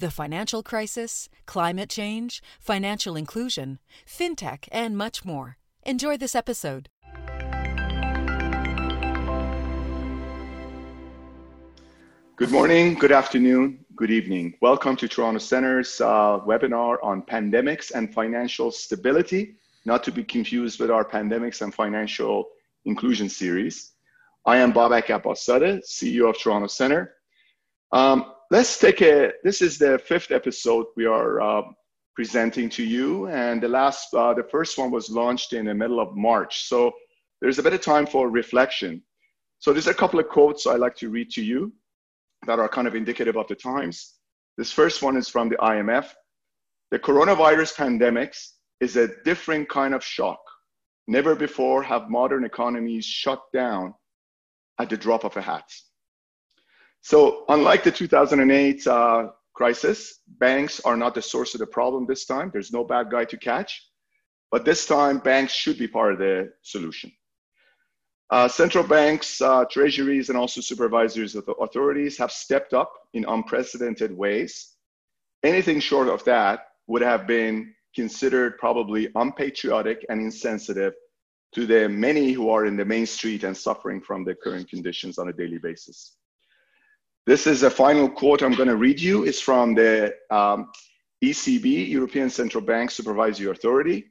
The financial crisis, climate change, financial inclusion, fintech, and much more. Enjoy this episode. Good morning, good afternoon, good evening. Welcome to Toronto Centre's uh, webinar on pandemics and financial stability, not to be confused with our pandemics and financial inclusion series. I am Babak Abbaszadeh, CEO of Toronto Centre. Um, let's take a, this is the fifth episode we are uh, presenting to you. And the last, uh, the first one was launched in the middle of March. So there's a bit of time for reflection. So there's a couple of quotes I like to read to you that are kind of indicative of the times. This first one is from the IMF. The coronavirus pandemics is a different kind of shock. Never before have modern economies shut down at the drop of a hat. So, unlike the 2008 uh, crisis, banks are not the source of the problem this time. There's no bad guy to catch. But this time, banks should be part of the solution. Uh, central banks, uh, treasuries, and also supervisors of the authorities have stepped up in unprecedented ways. Anything short of that would have been considered probably unpatriotic and insensitive to the many who are in the main street and suffering from the current conditions on a daily basis. This is a final quote I'm going to read you. It's from the um, ECB, European Central Bank Supervisory Authority.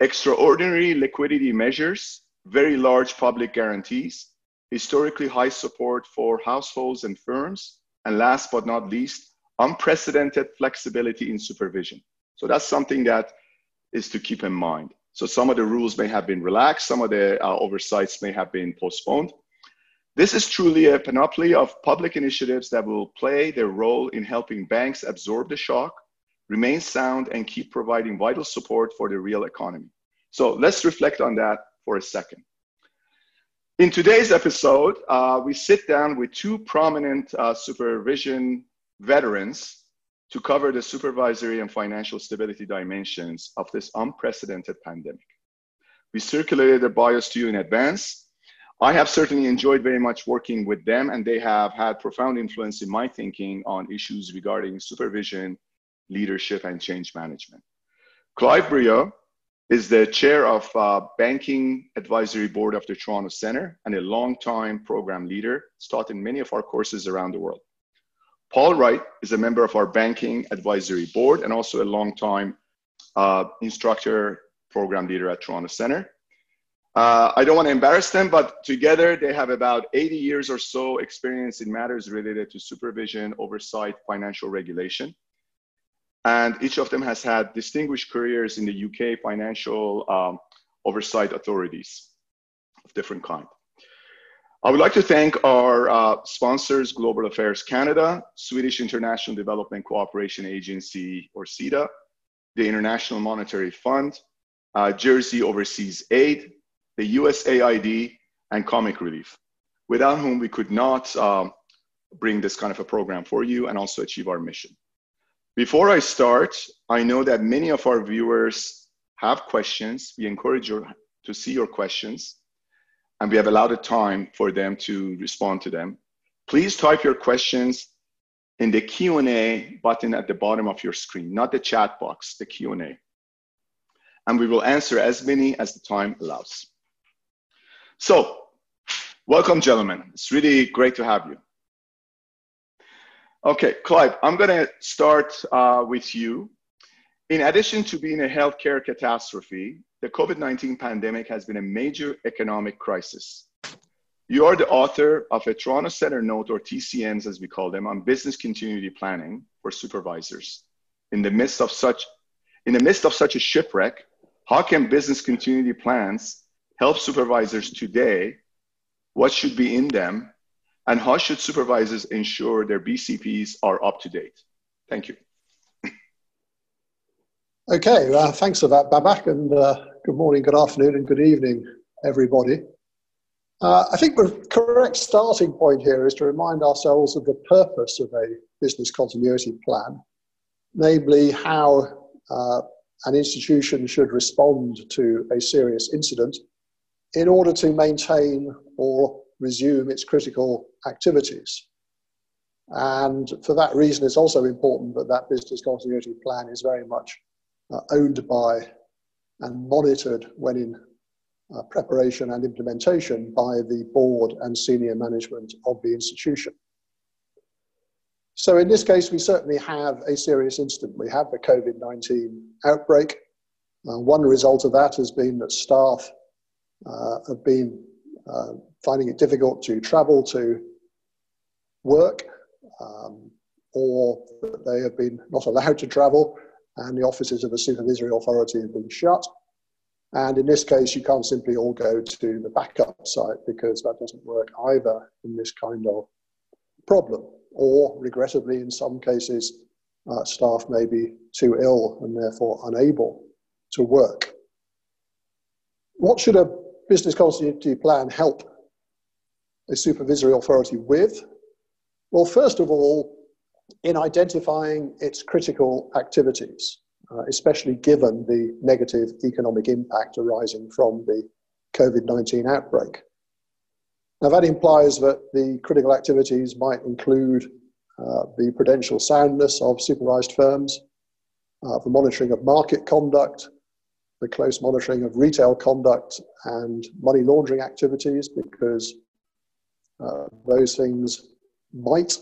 Extraordinary liquidity measures very large public guarantees, historically high support for households and firms, and last but not least, unprecedented flexibility in supervision. So that's something that is to keep in mind. So some of the rules may have been relaxed, some of the uh, oversights may have been postponed. This is truly a panoply of public initiatives that will play their role in helping banks absorb the shock, remain sound, and keep providing vital support for the real economy. So let's reflect on that for a second. In today's episode, uh, we sit down with two prominent uh, supervision veterans to cover the supervisory and financial stability dimensions of this unprecedented pandemic. We circulated their bios to you in advance. I have certainly enjoyed very much working with them, and they have had profound influence in my thinking on issues regarding supervision, leadership, and change management. Clive Briault is the chair of uh, Banking Advisory Board of the Toronto Centre and a long-time program leader, He's taught in many of our courses around the world. Paul Wright is a member of our Banking Advisory Board and also a long-time uh, instructor program leader at Toronto Centre. Uh, I don't want to embarrass them, but together they have about 80 years or so experience in matters related to supervision, oversight, financial regulation and each of them has had distinguished careers in the UK financial um, oversight authorities of different kind. I would like to thank our uh, sponsors, Global Affairs Canada, Swedish International Development Cooperation Agency, or SIDA, the International Monetary Fund, uh, Jersey Overseas Aid, the USAID, and Comic Relief, without whom we could not um, bring this kind of a program for you and also achieve our mission. Before I start, I know that many of our viewers have questions. We encourage you to see your questions, and we have allowed a time for them to respond to them. Please type your questions in the Q&A button at the bottom of your screen, not the chat box, the Q&A. And we will answer as many as the time allows. So, welcome, gentlemen. It's really great to have you. Okay, Clive, I'm going to start uh, with you. In addition to being a healthcare catastrophe, the COVID 19 pandemic has been a major economic crisis. You are the author of a Toronto Centre Note, or TCNs as we call them, on business continuity planning for supervisors. In the midst of such, in the midst of such a shipwreck, how can business continuity plans help supervisors today? What should be in them and how should supervisors ensure their BCPs are up to date? Thank you. Okay, uh, thanks for that, Babak, and uh, good morning, good afternoon, and good evening, everybody. Uh, I think the correct starting point here is to remind ourselves of the purpose of a business continuity plan, namely how uh, an institution should respond to a serious incident in order to maintain or resume its critical activities. And for that reason, it's also important that that business continuity plan is very much uh, owned by and monitored when in uh, preparation and implementation by the board and senior management of the institution. So in this case, we certainly have a serious incident. We have the COVID-19 outbreak. Uh, one result of that has been that staff have been uh, finding it difficult to travel to work um, or that they have been not allowed to travel and the offices of the supervisory authority have been shut. And in this case, you can't simply all go to the backup site because that doesn't work either in this kind of problem. Or, regrettably, in some cases, uh, staff may be too ill and therefore unable to work. What should a business continuity plan help a supervisory authority with? Well, first of all, in identifying its critical activities, uh, especially given the negative economic impact arising from the COVID 19 outbreak. Now, that implies that the critical activities might include uh, the prudential soundness of supervised firms, uh, the monitoring of market conduct, the close monitoring of retail conduct and money laundering activities, because uh, those things might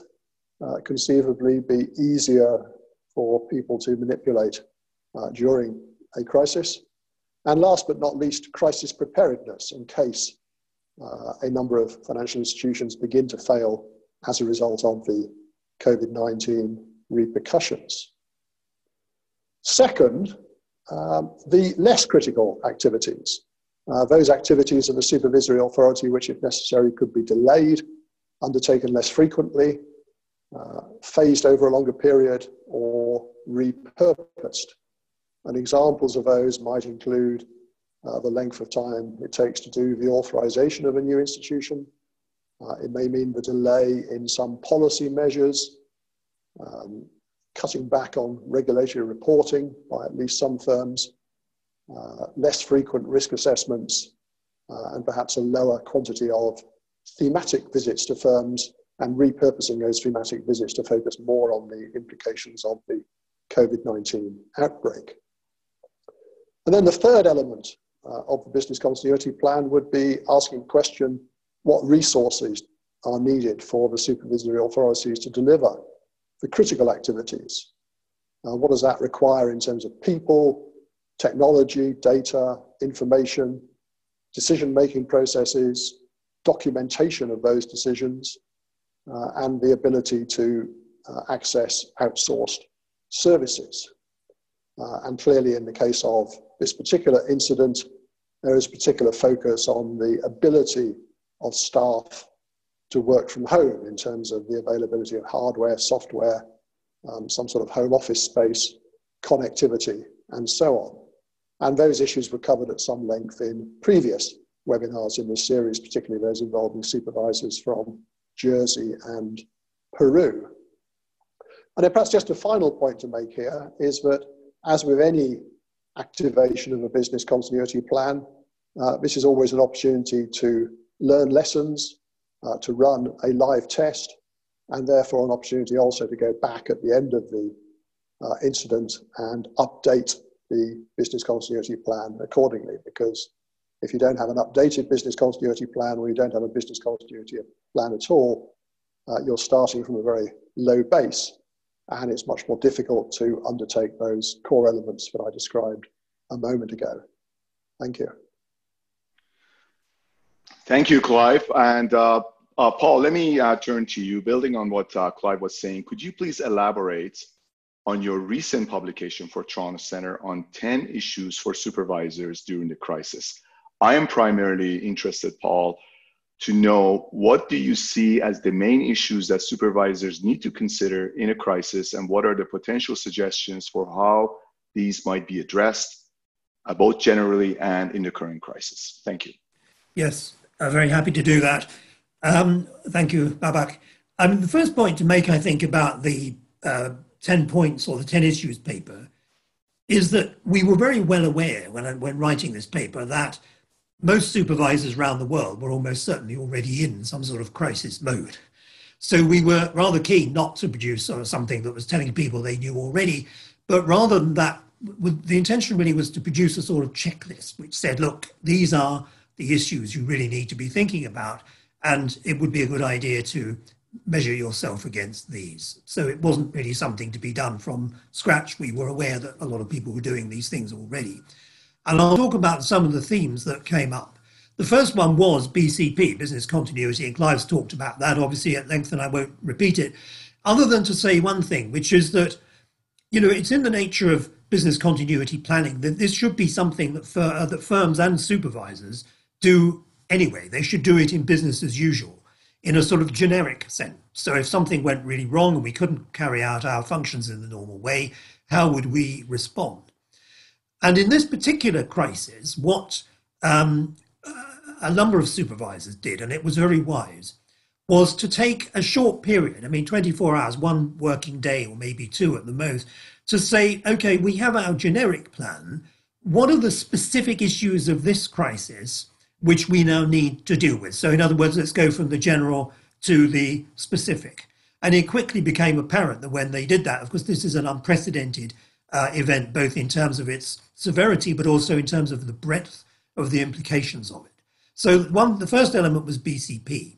uh, conceivably be easier for people to manipulate uh, during a crisis. And last but not least, crisis preparedness in case uh, a number of financial institutions begin to fail as a result of the COVID 19 repercussions. Second, um, the less critical activities. Uh, those activities of the supervisory authority, which, if necessary, could be delayed, undertaken less frequently, uh, phased over a longer period, or repurposed. And examples of those might include uh, the length of time it takes to do the authorization of a new institution. Uh, it may mean the delay in some policy measures, um, cutting back on regulatory reporting by at least some firms, uh, less frequent risk assessments, uh, and perhaps a lower quantity of thematic visits to firms and repurposing those thematic visits to focus more on the implications of the COVID 19 outbreak. And then the third element uh, of the business continuity plan would be asking question what resources are needed for the supervisory authorities to deliver the critical activities. Uh, what does that require in terms of people, technology, data, information, decision making processes, documentation of those decisions, uh, and the ability to uh, access outsourced services. Uh, and clearly, in the case of this particular incident, there is particular focus on the ability of staff to work from home in terms of the availability of hardware, software, um, some sort of home office space, connectivity, and so on. And those issues were covered at some length in previous webinars in this series, particularly those involving supervisors from Jersey and Peru. And then perhaps just a final point to make here is that as with any activation of a business continuity plan, uh, this is always an opportunity to learn lessons, uh, to run a live test, and therefore an opportunity also to go back at the end of the uh, incident and update the business continuity plan accordingly. Because if you don't have an updated business continuity plan or you don't have a business continuity plan at all, uh, you're starting from a very low base and it's much more difficult to undertake those core elements that I described a moment ago. Thank you. Thank you, Clive. And uh, uh, Paul, let me uh, turn to you. Building on what uh, Clive was saying, could you please elaborate on your recent publication for Toronto Centre on 10 issues for supervisors during the crisis? I am primarily interested, Paul, to know what do you see as the main issues that supervisors need to consider in a crisis and what are the potential suggestions for how these might be addressed, uh, both generally and in the current crisis. Thank you. Yes, I'm very happy to do that. Um, thank you, Babak. Um, the first point to make, I think, about the uh, 10 points or the 10 issues paper is that we were very well aware when, when writing this paper that most supervisors around the world were almost certainly already in some sort of crisis mode. So we were rather keen not to produce of something that was telling people they knew already, but rather than that, the intention really was to produce a sort of checklist which said, look, these are the issues you really need to be thinking about, and it would be a good idea to measure yourself against these. So it wasn't really something to be done from scratch. We were aware that a lot of people were doing these things already. And I'll talk about some of the themes that came up. The first one was BCP, business continuity, and Clive's talked about that obviously at length, and I won't repeat it, other than to say one thing, which is that, you know, it's in the nature of business continuity planning that this should be something that, fir- that firms and supervisors do anyway. They should do it in business as usual in a sort of generic sense. So if something went really wrong and we couldn't carry out our functions in the normal way, how would we respond? And in this particular crisis, what um, a number of supervisors did, and it was very wise, was to take a short period, I mean, 24 hours, one working day, or maybe two at the most, to say, okay, we have our generic plan. What are the specific issues of this crisis which we now need to deal with. So, in other words, let's go from the general to the specific. And it quickly became apparent that when they did that, of course, this is an unprecedented uh, event, both in terms of its severity, but also in terms of the breadth of the implications of it. So, one, the first element was BCP.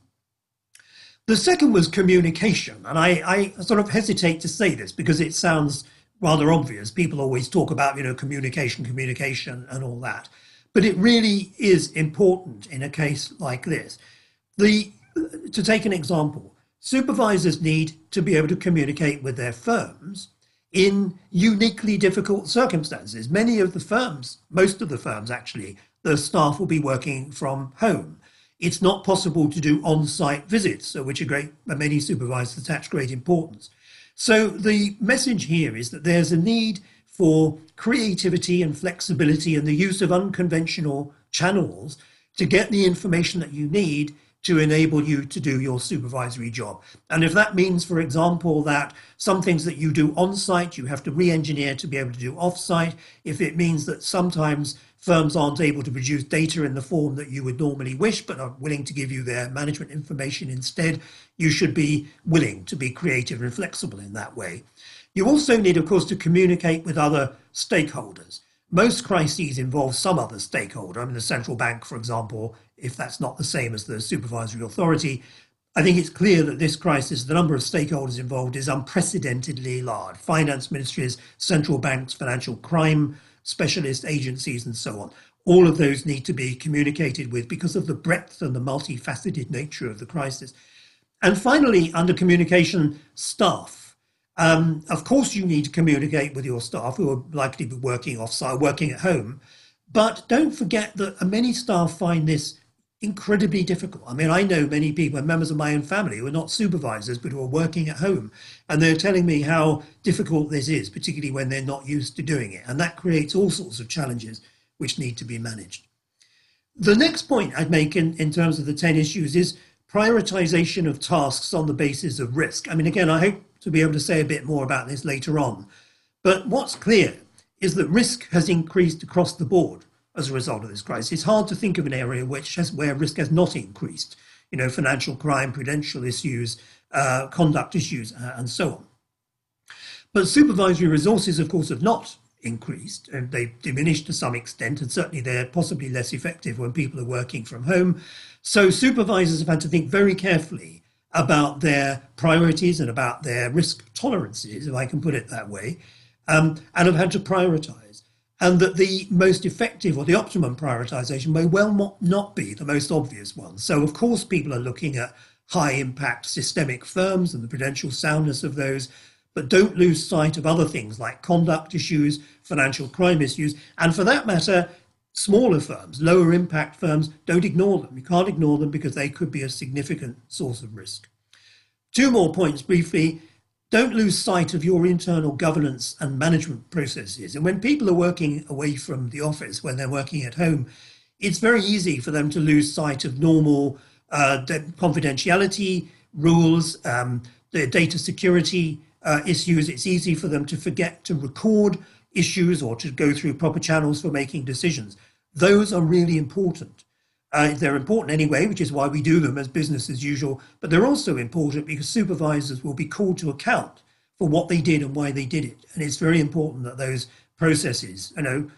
The second was communication. And I, I sort of hesitate to say this because it sounds rather obvious. People always talk about, you know, communication, communication, and all that. But it really is important in a case like this. The, to take an example, supervisors need to be able to communicate with their firms in uniquely difficult circumstances. Many of the firms, most of the firms actually, the staff will be working from home. It's not possible to do on site visits, which are great, many supervisors attach great importance. So the message here is that there's a need for creativity and flexibility and the use of unconventional channels to get the information that you need to enable you to do your supervisory job. And if that means, for example, that some things that you do on site, you have to re engineer to be able to do off site, if it means that sometimes firms aren't able to produce data in the form that you would normally wish, but are willing to give you their management information instead, you should be willing to be creative and flexible in that way. You also need, of course, to communicate with other stakeholders. Most crises involve some other stakeholder. I mean, the central bank, for example, if that's not the same as the supervisory authority. I think it's clear that this crisis, the number of stakeholders involved is unprecedentedly large. Finance ministries, central banks, financial crime specialist agencies, and so on. All of those need to be communicated with because of the breadth and the multifaceted nature of the crisis. And finally, under communication, staff um, of course, you need to communicate with your staff who are likely to be working offsite, working at home. But don't forget that many staff find this incredibly difficult. I mean, I know many people, members of my own family, who are not supervisors but who are working at home, and they're telling me how difficult this is, particularly when they're not used to doing it. And that creates all sorts of challenges which need to be managed. The next point I'd make in, in terms of the 10 issues is prioritization of tasks on the basis of risk. I mean, again, I hope to be able to say a bit more about this later on. But what's clear is that risk has increased across the board as a result of this crisis. It's hard to think of an area which has, where risk has not increased. You know, financial crime, prudential issues, uh, conduct issues, uh, and so on. But supervisory resources, of course, have not increased and they've diminished to some extent, and certainly they're possibly less effective when people are working from home. So supervisors have had to think very carefully about their priorities and about their risk tolerances, if I can put it that way, um, and have had to prioritize. And that the most effective or the optimum prioritization may well not be the most obvious one. So, of course, people are looking at high impact systemic firms and the prudential soundness of those, but don't lose sight of other things like conduct issues, financial crime issues, and for that matter, smaller firms, lower impact firms, don't ignore them. You can't ignore them because they could be a significant source of risk. Two more points briefly. don't lose sight of your internal governance and management processes. And when people are working away from the office, when they're working at home, it's very easy for them to lose sight of normal uh, confidentiality rules, um, the data security uh, issues. It's easy for them to forget to record issues or to go through proper channels for making decisions. Those are really important. Uh, they're important anyway, which is why we do them as business as usual, but they're also important because supervisors will be called to account for what they did and why they did it. And it's very important that those processes, you know,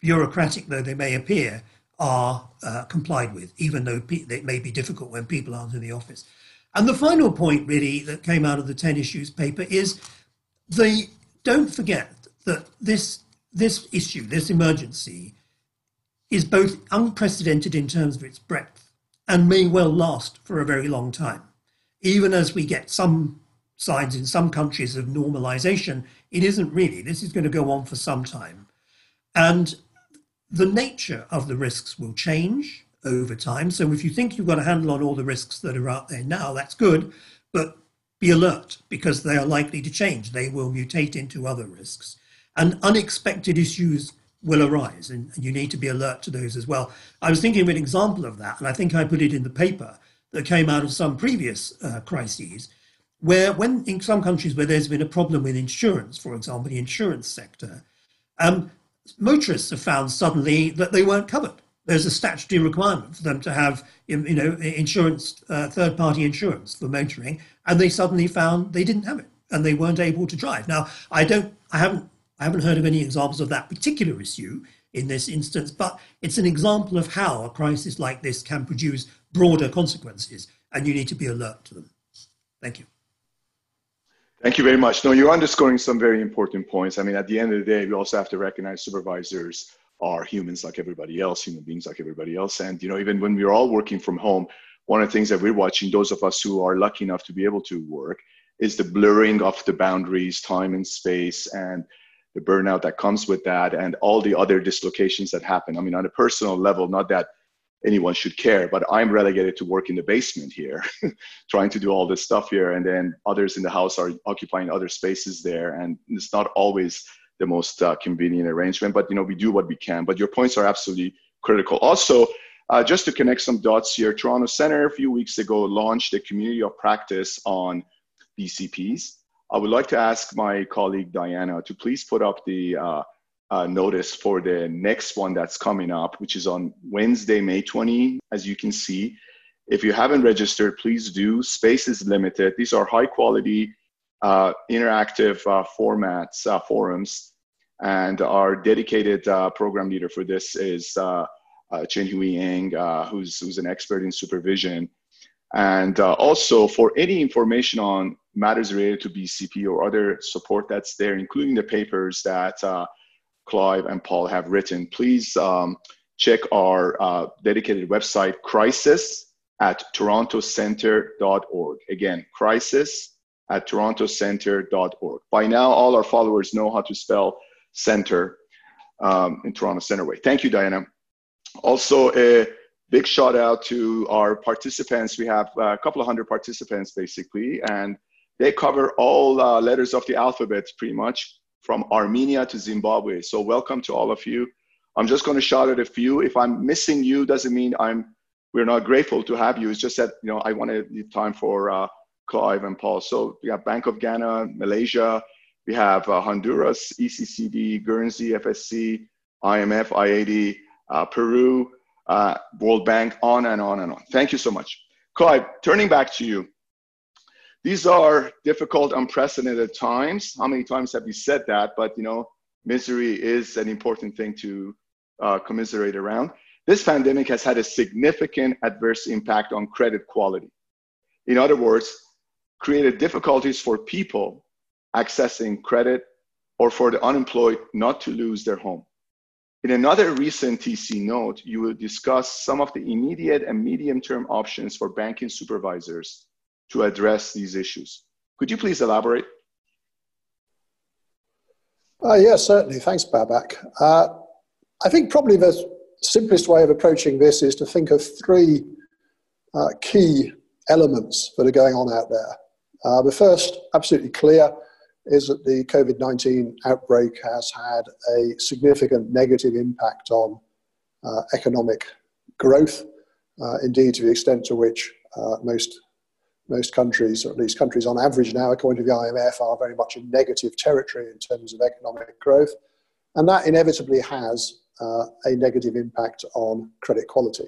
bureaucratic though they may appear, are uh, complied with, even though pe- it may be difficult when people aren't in the office. And the final point, really, that came out of the 10 issues paper is the don't forget that this, this issue, this emergency, is both unprecedented in terms of its breadth and may well last for a very long time. Even as we get some signs in some countries of normalization, it isn't really. This is going to go on for some time. And the nature of the risks will change over time. So if you think you've got a handle on all the risks that are out there now, that's good, but be alert because they are likely to change. They will mutate into other risks. And unexpected issues will arise, and, you need to be alert to those as well. I was thinking of an example of that, and I think I put it in the paper that came out of some previous uh, crises, where when in some countries where there's been a problem with insurance, for example, the insurance sector, um, motorists have found suddenly that they weren't covered. There's a statutory requirement for them to have, you know, insurance, uh, third-party insurance for motoring, and they suddenly found they didn't have it, and they weren't able to drive. Now, I don't, I haven't I haven't heard of any examples of that particular issue in this instance, but it's an example of how a crisis like this can produce broader consequences, and you need to be alert to them. Thank you. Thank you very much. No, you're underscoring some very important points. I mean, at the end of the day, we also have to recognize supervisors are humans like everybody else, human beings like everybody else. And, you know, even when we're all working from home, one of the things that we're watching, those of us who are lucky enough to be able to work, is the blurring of the boundaries, time and space, and the burnout that comes with that and all the other dislocations that happen. I mean, on a personal level, not that anyone should care, but I'm relegated to work in the basement here, trying to do all this stuff here. And then others in the house are occupying other spaces there. And it's not always the most uh, convenient arrangement, but you know, we do what we can. But your points are absolutely critical. Also, uh, just to connect some dots here, Toronto Centre a few weeks ago launched a community of practice on BCPs. I would like to ask my colleague Diana to please put up the uh, uh, notice for the next one that's coming up, which is on Wednesday, May 20. As you can see, if you haven't registered, please do. Space is limited. These are high quality, uh, interactive uh, formats, uh, forums, and our dedicated uh, program leader for this is Chen Hui Yang, who's, who's an expert in supervision. And also for any information on matters related to BCP or other support that's there, including the papers that uh, Clive and Paul have written, please um, check our uh, dedicated website, crisis at torontocentre.org. Again, crisis at torontocentre.org. By now, all our followers know how to spell center um, in Toronto Centre Way. Thank you, Diana. Also, a big shout out to our participants. We have a couple of hundred participants basically, and they cover all uh, letters of the alphabet pretty much from Armenia to Zimbabwe. So welcome to all of you. I'm just going to shout at a few. If I'm missing you, doesn't mean I'm we're not grateful to have you. It's just that you know I wanted time for uh, Clive and Paul. So we have Bank of Ghana, Malaysia, we have uh, Honduras, ECCB, Guernsey, FSC, IMF, IAD, uh, Peru, uh, World Bank, on and on and on. Thank you so much. Clive, turning back to you. These are difficult, unprecedented times. How many times have you said that? But you know, misery is an important thing to uh, commiserate around. This pandemic has had a significant adverse impact on credit quality. In other words, created difficulties for people accessing credit or for the unemployed not to lose their home. In another recent TC note, you will discuss some of the immediate and medium term options for banking supervisors to address these issues. Could you please elaborate? Uh, yes, certainly. Thanks, Babak. Uh, I think probably the simplest way of approaching this is to think of three uh, key elements that are going on out there. Uh, the first, absolutely clear, is that the COVID 19 outbreak has had a significant negative impact on uh, economic growth, uh, indeed, to the extent to which uh, most, most countries, or at least countries on average now, according to the IMF, are very much in negative territory in terms of economic growth. And that inevitably has uh, a negative impact on credit quality.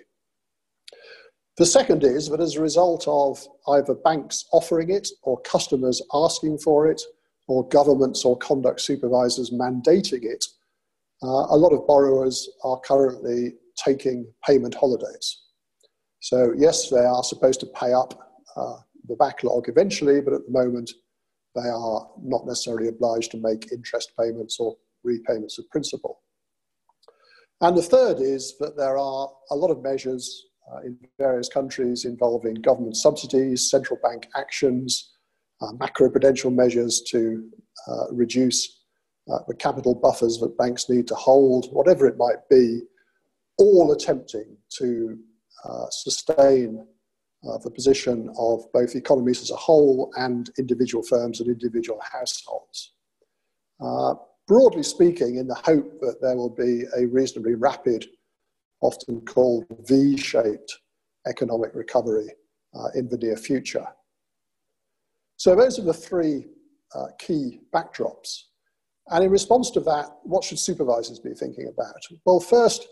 The second is that as a result of either banks offering it or customers asking for it or governments or conduct supervisors mandating it, uh, a lot of borrowers are currently taking payment holidays. So, yes, they are supposed to pay up uh, the backlog eventually, but at the moment they are not necessarily obliged to make interest payments or repayments of principal. And the third is that there are a lot of measures uh, in various countries involving government subsidies, central bank actions, uh, macroprudential measures to uh, reduce uh, the capital buffers that banks need to hold, whatever it might be, all attempting to uh, sustain uh, the position of both economies as a whole and individual firms and individual households. broadly speaking, in the hope that there will be a reasonably rapid often called V shaped economic recovery uh, in the near future. So, those are the three uh, key backdrops. And in response to that, what should supervisors be thinking about? Well, first,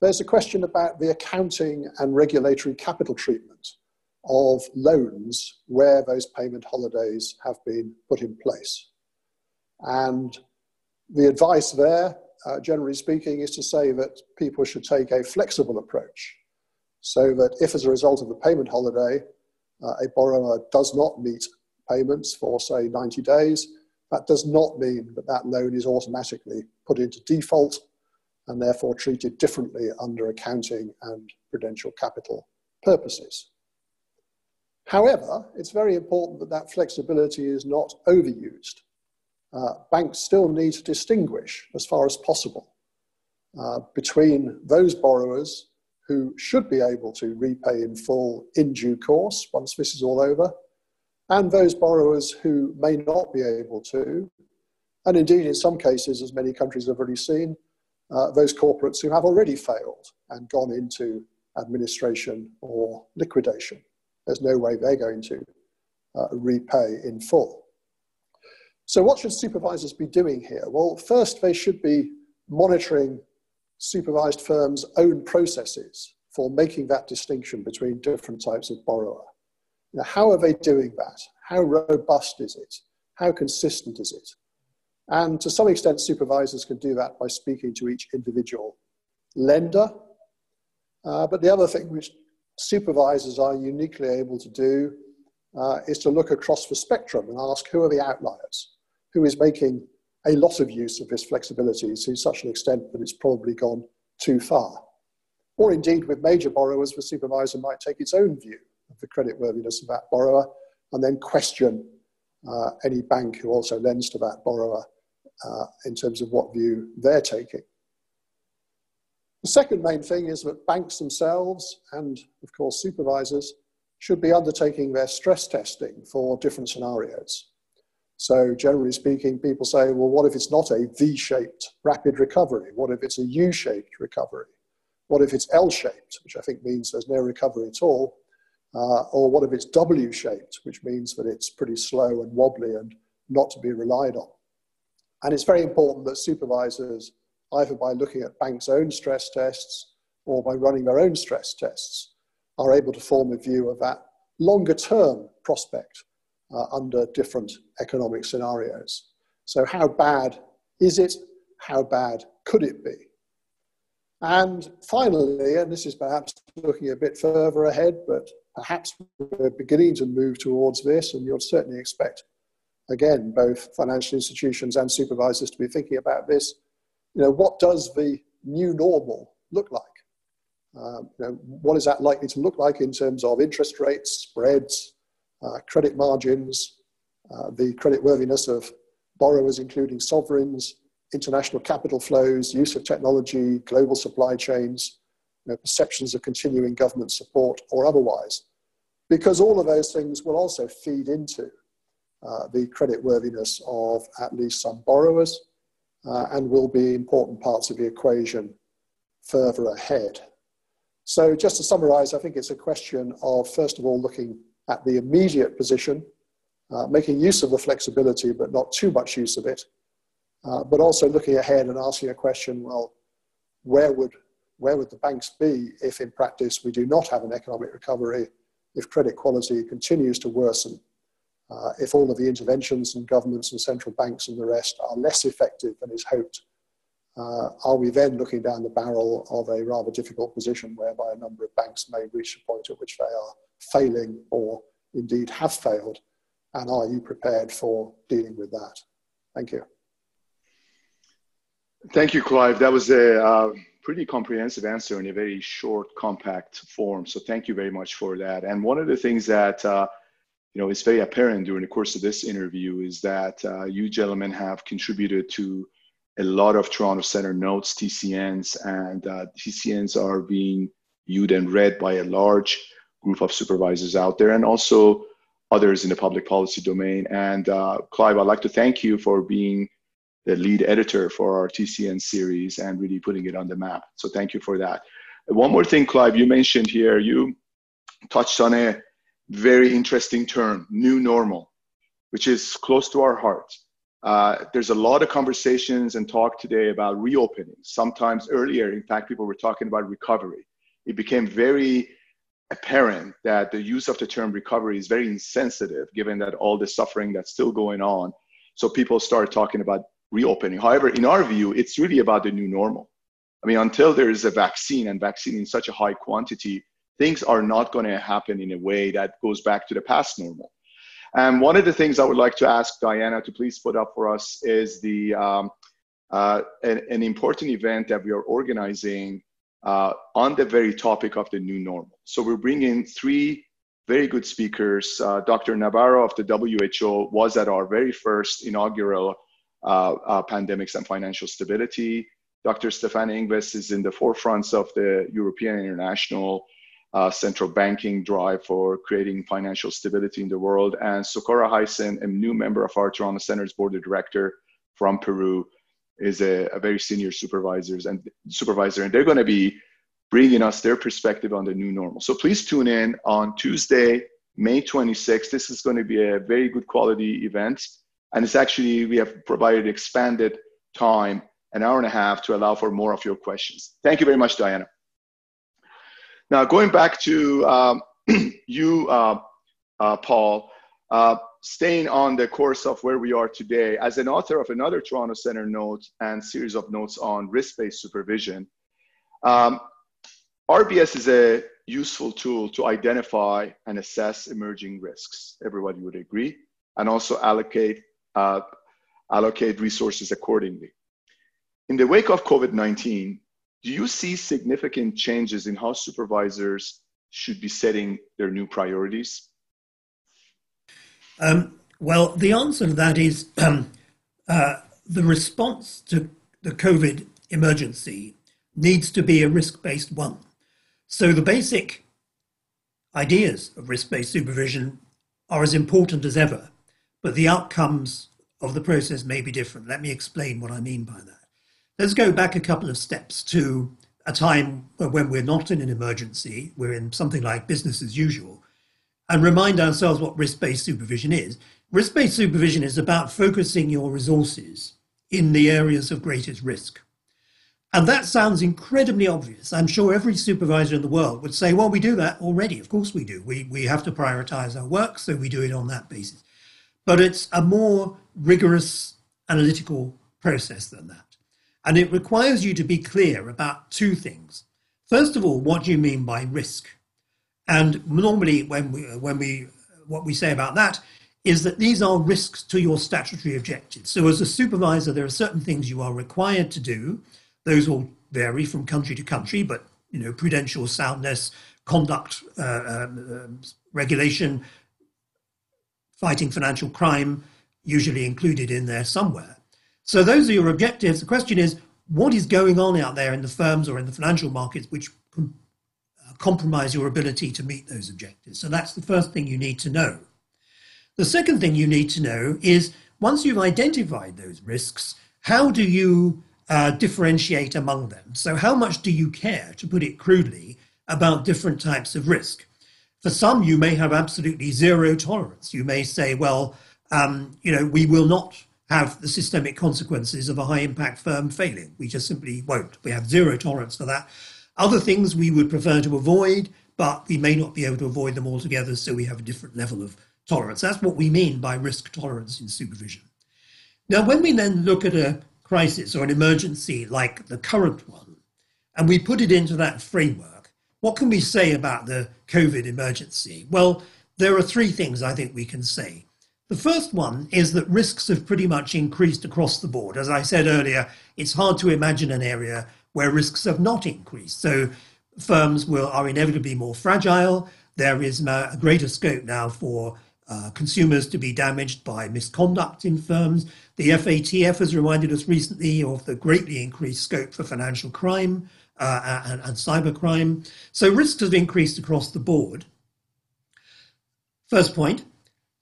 there's a question about the accounting and regulatory capital treatment of loans where those payment holidays have been put in place. And the advice there uh, generally speaking, is to say that people should take a flexible approach. So that if, as a result of the payment holiday, uh, a borrower does not meet payments for, say, 90 days, that does not mean that that loan is automatically put into default and therefore treated differently under accounting and prudential capital purposes. However, it's very important that that flexibility is not overused uh, banks still need to distinguish as far as possible uh, between those borrowers who should be able to repay in full in due course once this is all over, and those borrowers who may not be able to, and indeed, in some cases, as many countries have already seen, uh, those corporates who have already failed and gone into administration or liquidation. There's no way they're going to uh, repay in full. So, what should supervisors be doing here? Well, first, they should be monitoring supervised firms' own processes for making that distinction between different types of borrower. Now, how are they doing that? How robust is it? How consistent is it? And to some extent, supervisors can do that by speaking to each individual lender. Uh, but the other thing which supervisors are uniquely able to do uh, is to look across the spectrum and ask who are the outliers? Who is making a lot of use of this flexibility to such an extent that it's probably gone too far? Or indeed, with major borrowers, the supervisor might take its own view of the creditworthiness of that borrower and then question uh, any bank who also lends to that borrower uh, in terms of what view they're taking. The second main thing is that banks themselves and, of course, supervisors should be undertaking their stress testing for different scenarios. So, generally speaking, people say, well, what if it's not a V shaped rapid recovery? What if it's a U shaped recovery? What if it's L shaped, which I think means there's no recovery at all? Uh, or what if it's W shaped, which means that it's pretty slow and wobbly and not to be relied on? And it's very important that supervisors, either by looking at banks' own stress tests or by running their own stress tests, are able to form a view of that longer term prospect uh, under different economic scenarios. So, how bad is it? How bad could it be? And finally, and this is perhaps looking a bit further ahead, but perhaps we're beginning to move towards this, and you'll certainly expect, again, both financial institutions and supervisors to be thinking about this. You know, what does the new normal look like? Um, you know, what is that likely to look like in terms of interest rates, spreads, uh, credit margins, uh, the creditworthiness of borrowers, including sovereigns, international capital flows, use of technology, global supply chains, you know, perceptions of continuing government support or otherwise. Because all of those things will also feed into uh, the creditworthiness of at least some borrowers uh, and will be important parts of the equation further ahead. So, just to summarize, I think it's a question of, first of all, looking at the immediate position, uh, making use of the flexibility, but not too much use of it, uh, but also looking ahead and asking a question well, where would, where would the banks be if, in practice, we do not have an economic recovery, if credit quality continues to worsen? Uh, if all of the interventions and governments and central banks and the rest are less effective than is hoped, uh, are we then looking down the barrel of a rather difficult position whereby a number of banks may reach a point at which they are failing or indeed have failed? And are you prepared for dealing with that? Thank you. Thank you, Clive. That was a uh, pretty comprehensive answer in a very short, compact form. So thank you very much for that. And one of the things that uh, you know, it's very apparent during the course of this interview is that uh, you gentlemen have contributed to a lot of Toronto Centre notes, TCNs, and uh, TCNs are being viewed and read by a large group of supervisors out there and also others in the public policy domain. And uh, Clive, I'd like to thank you for being the lead editor for our TCN series and really putting it on the map. So thank you for that. One more thing, Clive, you mentioned here, you touched on a very interesting term, new normal, which is close to our heart. Uh, there's a lot of conversations and talk today about reopening. Sometimes earlier, in fact, people were talking about recovery. It became very apparent that the use of the term recovery is very insensitive given that all the suffering that's still going on. So people started talking about reopening. However, in our view, it's really about the new normal. I mean, until there is a vaccine and vaccine in such a high quantity, things are not going to happen in a way that goes back to the past normal. And one of the things I would like to ask Diana to please put up for us is the um, uh, an, an, important event that we are organizing uh, on the very topic of the new normal. So we're bringing three very good speakers. Uh, Dr. Nabarro of the WHO was at our very first inaugural uh, uh, pandemics and financial stability. Dr. Stefan Ingves is in the forefronts of the European International uh, central banking drive for creating financial stability in the world. And Socorro Heysen, a new member of our Toronto Centre's board of director from Peru, is a, a very senior supervisors and supervisor, and they're going to be bringing us their perspective on the new normal. So please tune in on Tuesday, May 26th. This is going to be a very good quality event, and it's actually we have provided expanded time, an hour and a half, to allow for more of your questions. Thank you very much, Diana. Now, going back to um, you, uh, uh, Paul, uh, staying on the course of where we are today, as an author of another Toronto Centre note and series of notes on risk-based supervision, um, RBS is a useful tool to identify and assess emerging risks. Everybody would agree, and also allocate uh, allocate resources accordingly. In the wake of COVID-19, do you see significant changes in how supervisors should be setting their new priorities? Um, well, the answer to that is um, uh, the response to the COVID emergency needs to be a risk based one. So the basic ideas of risk based supervision are as important as ever, but the outcomes of the process may be different. Let me explain what I mean by that. Let's go back a couple of steps to a time when we're not in an emergency, we're in something like business as usual, and remind ourselves what risk based supervision is. Risk based supervision is about focusing your resources in the areas of greatest risk. And that sounds incredibly obvious. I'm sure every supervisor in the world would say, well, we do that already. Of course we do. We, we have to prioritize our work, so we do it on that basis. But it's a more rigorous analytical process than that. And it requires you to be clear about two things. First of all, what do you mean by risk? And normally, when we, when we, what we say about that is that these are risks to your statutory objectives. So, as a supervisor, there are certain things you are required to do. Those will vary from country to country, but you know, prudential soundness, conduct uh, um, regulation, fighting financial crime, usually included in there somewhere. So those are your objectives. The question is, what is going on out there in the firms or in the financial markets which com- uh, compromise your ability to meet those objectives? So that's the first thing you need to know. The second thing you need to know is once you've identified those risks, how do you uh, differentiate among them? So, how much do you care, to put it crudely, about different types of risk? For some, you may have absolutely zero tolerance. You may say, well, um, you know, we will not have the systemic consequences of a high impact firm failing. We just simply won't. We have zero tolerance for that. Other things we would prefer to avoid, but we may not be able to avoid them altogether, so we have a different level of tolerance. That's what we mean by risk tolerance in supervision. Now, when we then look at a crisis or an emergency like the current one, and we put it into that framework, what can we say about the COVID emergency? Well, there are three things I think we can say. The first one is that risks have pretty much increased across the board. As I said earlier, it's hard to imagine an area where risks have not increased. So firms will are inevitably more fragile. There is a greater scope now for uh, consumers to be damaged by misconduct in firms. The FATF has reminded us recently of the greatly increased scope for financial crime uh, and, and cybercrime. So risks have increased across the board. First point.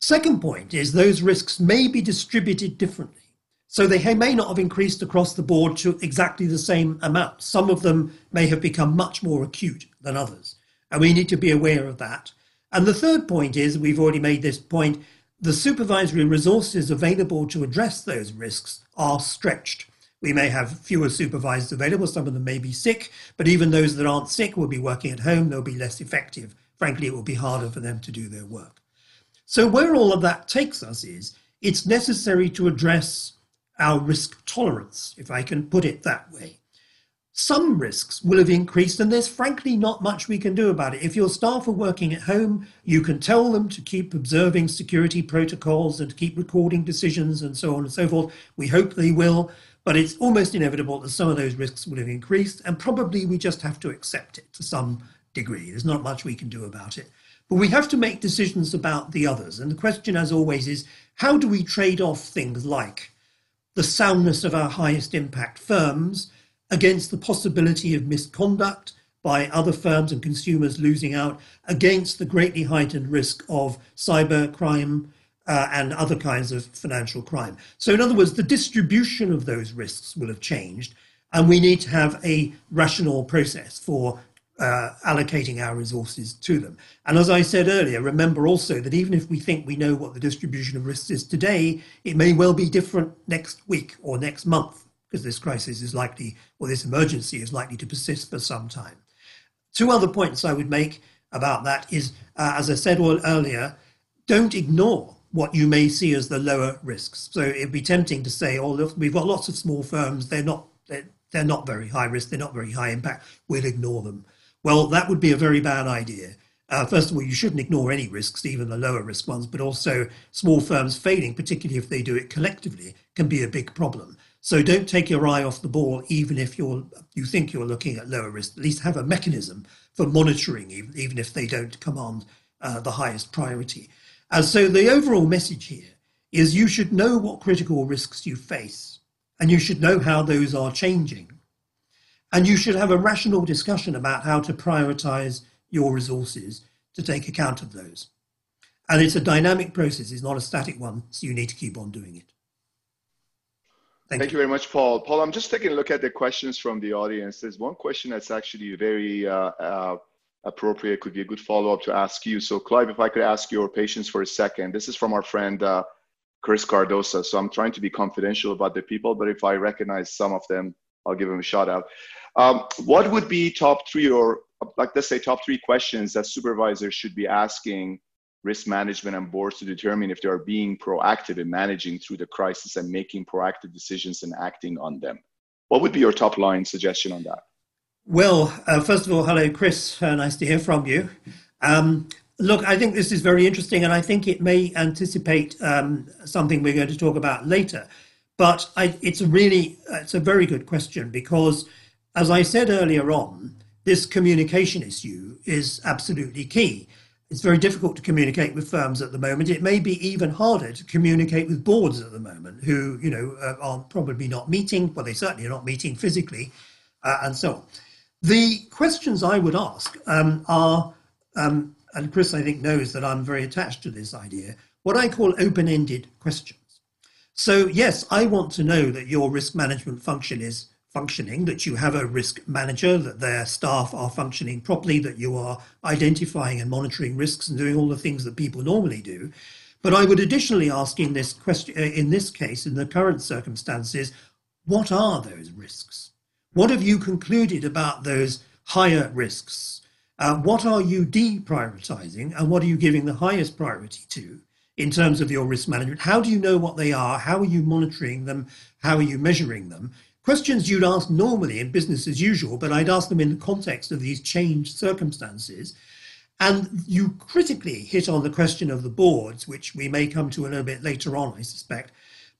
Second point is those risks may be distributed differently. So they may not have increased across the board to exactly the same amount. Some of them may have become much more acute than others. And we need to be aware of that. And the third point is we've already made this point the supervisory resources available to address those risks are stretched. We may have fewer supervisors available, some of them may be sick, but even those that aren't sick will be working at home, they'll be less effective. Frankly, it will be harder for them to do their work. So, where all of that takes us is it's necessary to address our risk tolerance, if I can put it that way. Some risks will have increased, and there's frankly not much we can do about it. If your staff are working at home, you can tell them to keep observing security protocols and to keep recording decisions and so on and so forth. We hope they will, but it's almost inevitable that some of those risks will have increased, and probably we just have to accept it to some degree. There's not much we can do about it. But we have to make decisions about the others. And the question, as always, is how do we trade off things like the soundness of our highest impact firms against the possibility of misconduct by other firms and consumers losing out against the greatly heightened risk of cyber crime uh, and other kinds of financial crime. So, in other words, the distribution of those risks will have changed, and we need to have a rational process for uh, allocating our resources to them. And as I said earlier, remember also that even if we think we know what the distribution of risks is today, it may well be different next week or next month because this crisis is likely, or this emergency is likely to persist for some time. Two other points I would make about that is, uh, as I said earlier, don't ignore what you may see as the lower risks. So it'd be tempting to say, oh, look, we've got lots of small firms, they're not, they're, they're not very high risk, they're not very high impact, we'll ignore them. Well, that would be a very bad idea. Uh, first of all, you shouldn't ignore any risks, even the lower risk ones, but also small firms failing, particularly if they do it collectively, can be a big problem. So don't take your eye off the ball, even if you're you think you're looking at lower risk. At least have a mechanism for monitoring, even, even if they don't command uh, the highest priority. And so the overall message here is you should know what critical risks you face, and you should know how those are changing and you should have a rational discussion about how to prioritize your resources to take account of those. And it's a dynamic process, it's not a static one, so you need to keep on doing it. Thank, Thank you. you. very much, Paul. Paul, I'm just taking a look at the questions from the audience. There's one question that's actually very uh, uh, appropriate, could be a good follow up to ask you. So, Clive, if I could ask your patience for a second. This is from our friend uh, Chris Cardosa. So, I'm trying to be confidential about the people, but if I recognize some of them, I'll give him a shout out. Um, what would be top three or like let's say top three questions that supervisors should be asking risk management and boards to determine if they are being proactive in managing through the crisis and making proactive decisions and acting on them? What would be your top line suggestion on that? Well, uh, first of all, hello, Chris. Uh, nice to hear from you. Um, look, I think this is very interesting, and I think it may anticipate um, something we're going to talk about later. But I, it's really, it's a very good question because as I said earlier on, this communication issue is absolutely key. It's very difficult to communicate with firms at the moment. It may be even harder to communicate with boards at the moment, who you know uh, are probably not meeting. Well, they certainly are not meeting physically, uh, and so on. The questions I would ask um, are, um, and Chris, I think knows that I'm very attached to this idea. what I call open ended questions. So, yes, I want to know that your risk management function is functioning, that you have a risk manager, that their staff are functioning properly, that you are identifying and monitoring risks and doing all the things that people normally do. But I would additionally ask in this question, uh, in this case, in the current circumstances, what are those risks? What have you concluded about those higher risks? Uh, what are you deprioritizing and what are you giving the highest priority to in terms of your risk management? How do you know what they are? How are you monitoring them? How are you measuring them? Questions you'd ask normally in business as usual, but I'd ask them in the context of these changed circumstances. And you critically hit on the question of the boards, which we may come to a little bit later on, I suspect.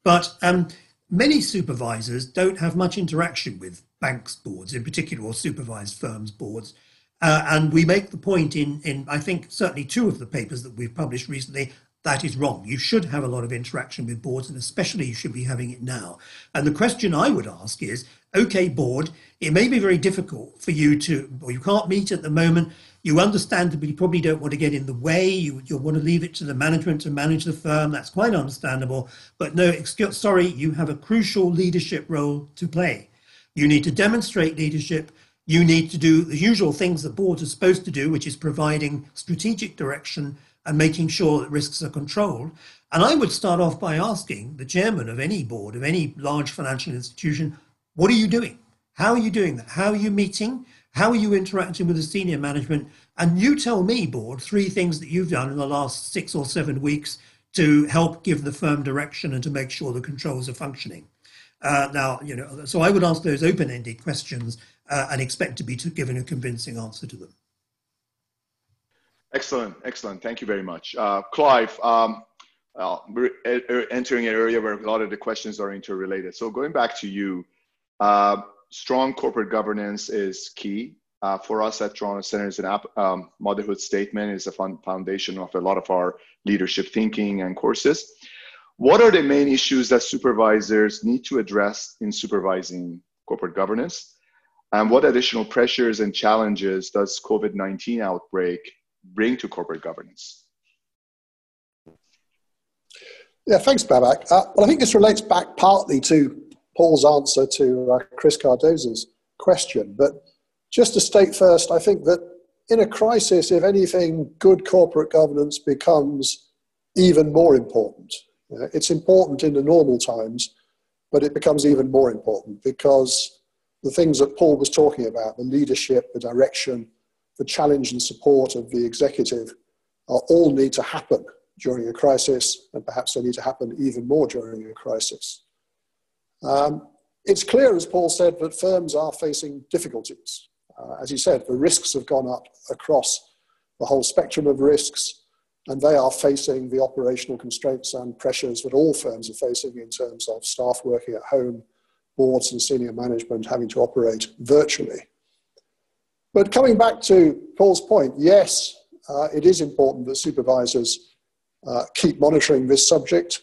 But um, many supervisors don't have much interaction with banks' boards, in particular, or supervised firms' boards. Uh, and we make the point in, in, I think, certainly two of the papers that we've published recently that is wrong. You should have a lot of interaction with boards, and especially you should be having it now. And the question I would ask is okay, board, it may be very difficult for you to, or you can't meet at the moment. You understand that you probably don't want to get in the way. You, you want to leave it to the management to manage the firm. That's quite understandable. But no, excuse, sorry, you have a crucial leadership role to play. You need to demonstrate leadership. You need to do the usual things that boards are supposed to do, which is providing strategic direction and making sure that risks are controlled. And I would start off by asking the chairman of any board, of any large financial institution, what are you doing? How are you doing that? How are you meeting? How are you interacting with the senior management? And you tell me, board, three things that you've done in the last six or seven weeks to help give the firm direction and to make sure the controls are functioning. Uh, now, you know, so I would ask those open-ended questions uh, and expect to be given a convincing answer to them. Excellent, excellent. Thank you very much. Uh, Clive, um, well, we're entering an area where a lot of the questions are interrelated. So going back to you, uh, strong corporate governance is key. Uh, for us at Toronto Centre's, an app, um, motherhood statement is a foundation of a lot of our leadership thinking and courses. What are the main issues that supervisors need to address in supervising corporate governance? And what additional pressures and challenges does COVID-19 outbreak bring to corporate governance? Yeah, thanks, Babak. Uh, well, I think this relates back partly to Paul's answer to uh, Chris Cardoza's question. But just to state first, I think that in a crisis, if anything, good corporate governance becomes even more important. Uh, it's important in the normal times, but it becomes even more important because the things that Paul was talking about the leadership, the direction, the challenge and support of the executive are all need to happen during a crisis, and perhaps they need to happen even more during a crisis. Um, it's clear, as Paul said, that firms are facing difficulties. Uh, as he said, the risks have gone up across the whole spectrum of risks, and they are facing the operational constraints and pressures that all firms are facing in terms of staff working at home, boards and senior management having to operate virtually. But coming back to Paul's point, yes, uh, it is important that supervisors uh, keep monitoring this subject.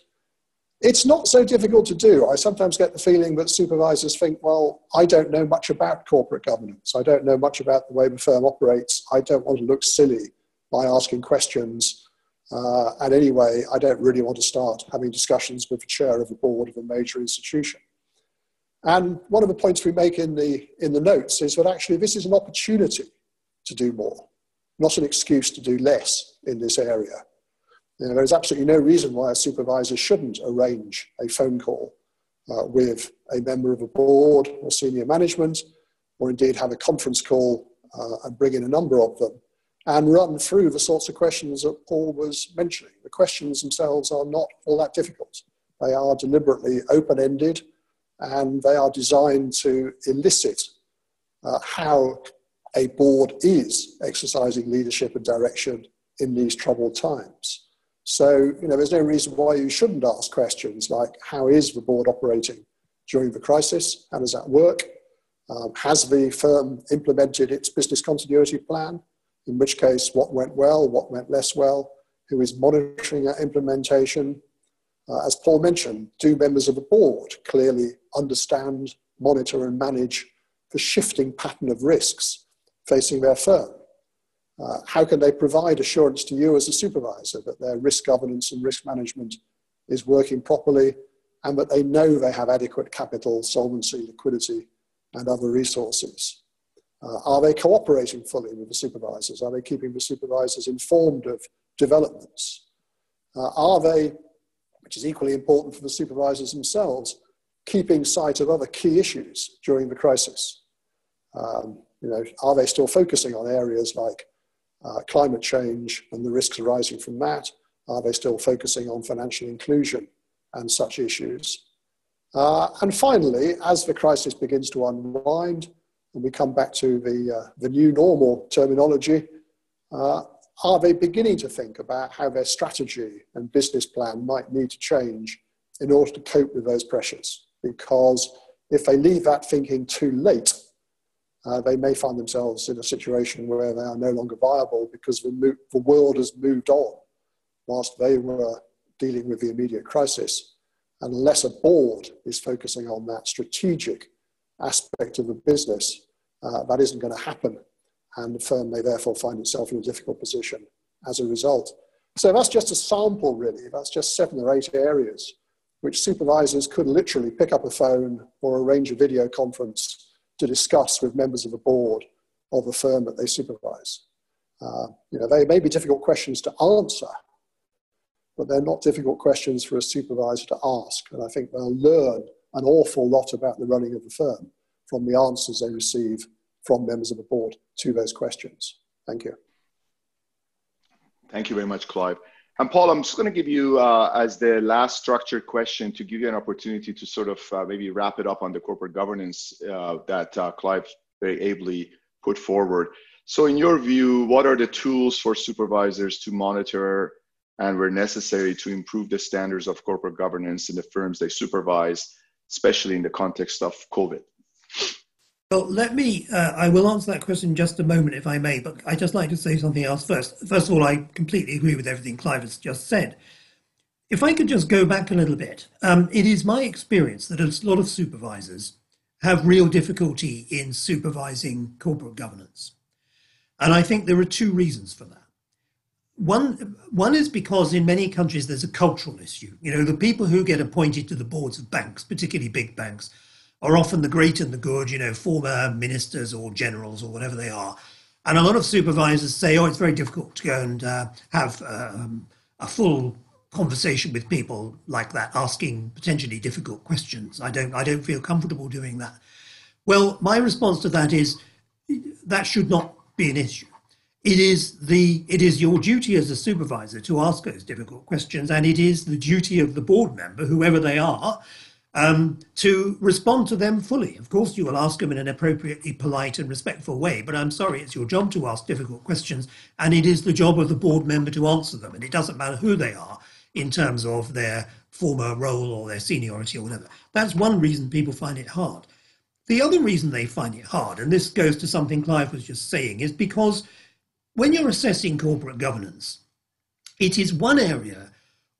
It's not so difficult to do. I sometimes get the feeling that supervisors think, well, I don't know much about corporate governance. I don't know much about the way the firm operates. I don't want to look silly by asking questions. Uh, and anyway, I don't really want to start having discussions with the chair of a board of a major institution. And one of the points we make in the, in the notes is that actually this is an opportunity to do more, not an excuse to do less in this area. You know, there's absolutely no reason why a supervisor shouldn't arrange a phone call uh, with a member of a board or senior management, or indeed have a conference call uh, and bring in a number of them and run through the sorts of questions that Paul was mentioning. The questions themselves are not all that difficult. They are deliberately open ended and they are designed to elicit uh, how a board is exercising leadership and direction in these troubled times. So, you know, there's no reason why you shouldn't ask questions like how is the board operating during the crisis? How does that work? Um, has the firm implemented its business continuity plan? In which case, what went well, what went less well? Who is monitoring that implementation? Uh, as Paul mentioned, do members of the board clearly understand, monitor, and manage the shifting pattern of risks facing their firm? Uh, how can they provide assurance to you as a supervisor that their risk governance and risk management is working properly and that they know they have adequate capital, solvency, liquidity, and other resources? Uh, are they cooperating fully with the supervisors? Are they keeping the supervisors informed of developments? Uh, are they, which is equally important for the supervisors themselves, keeping sight of other key issues during the crisis? Um, you know, are they still focusing on areas like uh, climate change and the risks arising from that? Are they still focusing on financial inclusion and such issues? Uh, and finally, as the crisis begins to unwind and we come back to the, uh, the new normal terminology, uh, are they beginning to think about how their strategy and business plan might need to change in order to cope with those pressures? Because if they leave that thinking too late, uh, they may find themselves in a situation where they are no longer viable because the, mo- the world has moved on whilst they were dealing with the immediate crisis. Unless a board is focusing on that strategic aspect of the business, uh, that isn't going to happen. And the firm may therefore find itself in a difficult position as a result. So that's just a sample, really. That's just seven or eight areas which supervisors could literally pick up a phone or arrange a video conference to discuss with members of the board of the firm that they supervise. Uh, you know, they may be difficult questions to answer, but they're not difficult questions for a supervisor to ask. And I think they'll learn an awful lot about the running of the firm from the answers they receive from members of the board to those questions. Thank you. Thank you very much, Clive. And Paul, I'm just going to give you, uh, as the last structured question, to give you an opportunity to sort of uh, maybe wrap it up on the corporate governance uh, that uh, Clive very ably put forward. So, in your view, what are the tools for supervisors to monitor and where necessary to improve the standards of corporate governance in the firms they supervise, especially in the context of COVID? Well, let me, uh, I will answer that question in just a moment, if I may, but I'd just like to say something else first. First of all, I completely agree with everything Clive has just said. If I could just go back a little bit, um, it is my experience that a lot of supervisors have real difficulty in supervising corporate governance. And I think there are two reasons for that. One, one is because in many countries there's a cultural issue. You know, the people who get appointed to the boards of banks, particularly big banks, are often the great and the good, you know, former ministers or generals or whatever they are. And a lot of supervisors say, oh, it's very difficult to go and uh, have um, a full conversation with people like that, asking potentially difficult questions. I don't, I don't feel comfortable doing that. Well, my response to that is that should not be an issue. It is the it is your duty as a supervisor to ask those difficult questions, and it is the duty of the board member, whoever they are, um, to respond to them fully. Of course, you will ask them in an appropriately polite and respectful way, but I'm sorry, it's your job to ask difficult questions, and it is the job of the board member to answer them. And it doesn't matter who they are in terms of their former role or their seniority or whatever. That's one reason people find it hard. The other reason they find it hard, and this goes to something Clive was just saying, is because when you're assessing corporate governance, it is one area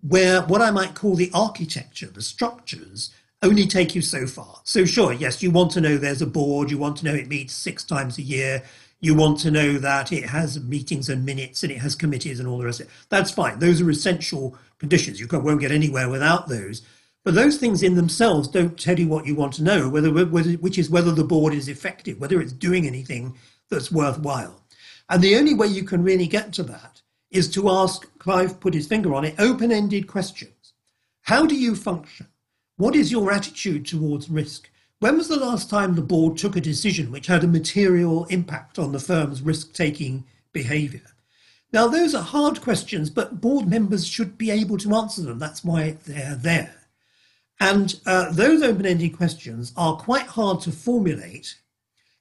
where what I might call the architecture, the structures, only take you so far. So, sure, yes, you want to know there's a board, you want to know it meets six times a year, you want to know that it has meetings and minutes and it has committees and all the rest of it. That's fine. Those are essential conditions. You won't get anywhere without those. But those things in themselves don't tell you what you want to know, whether, whether, which is whether the board is effective, whether it's doing anything that's worthwhile. And the only way you can really get to that is to ask, Clive put his finger on it, open ended questions. How do you function? What is your attitude towards risk? When was the last time the board took a decision which had a material impact on the firm's risk taking behaviour? Now, those are hard questions, but board members should be able to answer them. That's why they're there. And uh, those open ended questions are quite hard to formulate.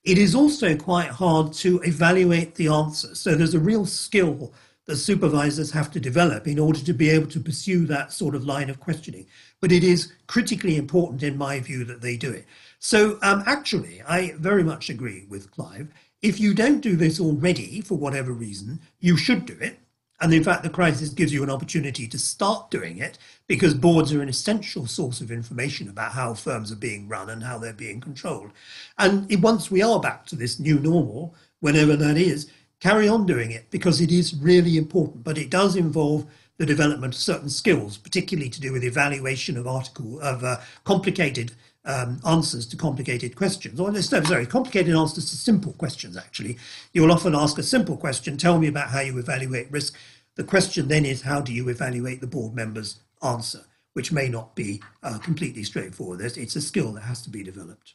It is also quite hard to evaluate the answer. So there's a real skill that supervisors have to develop in order to be able to pursue that sort of line of questioning. But it is critically important, in my view, that they do it. So, um, actually, I very much agree with Clive. If you don't do this already, for whatever reason, you should do it. And in fact, the crisis gives you an opportunity to start doing it because boards are an essential source of information about how firms are being run and how they're being controlled. And once we are back to this new normal, whenever that is, carry on doing it because it is really important, but it does involve the development of certain skills, particularly to do with evaluation of article of uh, complicated um, answers to complicated questions, or no, sorry, complicated answers to simple questions. Actually, you will often ask a simple question: "Tell me about how you evaluate risk." The question then is, "How do you evaluate the board member's answer?" Which may not be uh, completely straightforward. It's a skill that has to be developed.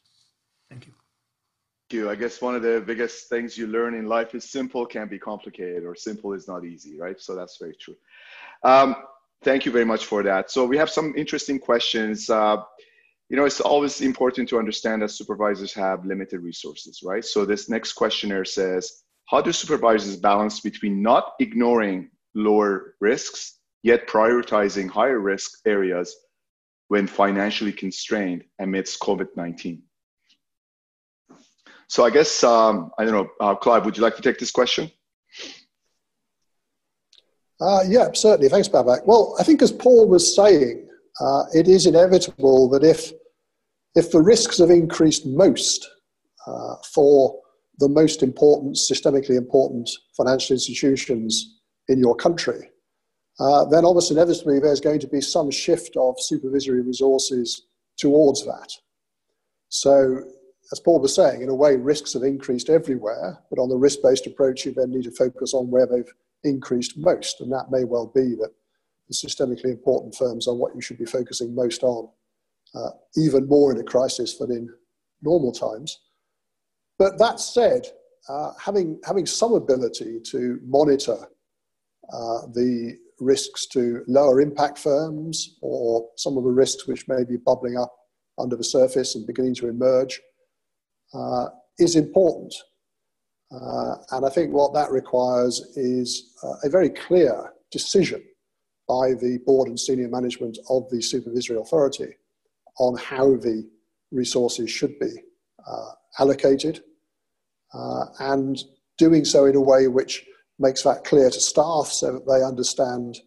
Thank you you. I guess one of the biggest things you learn in life is simple can be complicated or simple is not easy, right? So that's very true. Um, thank you very much for that. So we have some interesting questions. Uh, you know, it's always important to understand that supervisors have limited resources, right? So this next questionnaire says, how do supervisors balance between not ignoring lower risks, yet prioritizing higher risk areas when financially constrained amidst COVID-19? So I guess, um, I don't know, uh, Clive, would you like to take this question? Uh, yeah, certainly. Thanks, Babak. Well, I think as Paul was saying, uh, it is inevitable that if, if the risks have increased most uh, for the most important, systemically important financial institutions in your country, uh, then almost inevitably there's going to be some shift of supervisory resources towards that. So as Paul was saying, in a way, risks have increased everywhere, but on the risk based approach, you then need to focus on where they've increased most. And that may well be that the systemically important firms are what you should be focusing most on, uh, even more in a crisis than in normal times. But that said, uh, having, having some ability to monitor uh, the risks to lower impact firms or some of the risks which may be bubbling up under the surface and beginning to emerge uh, is important. Uh, and I think what that requires is uh, a very clear decision by the board and senior management of the supervisory authority on how the resources should be uh, allocated uh, and doing so in a way which makes that clear to staff so that they understand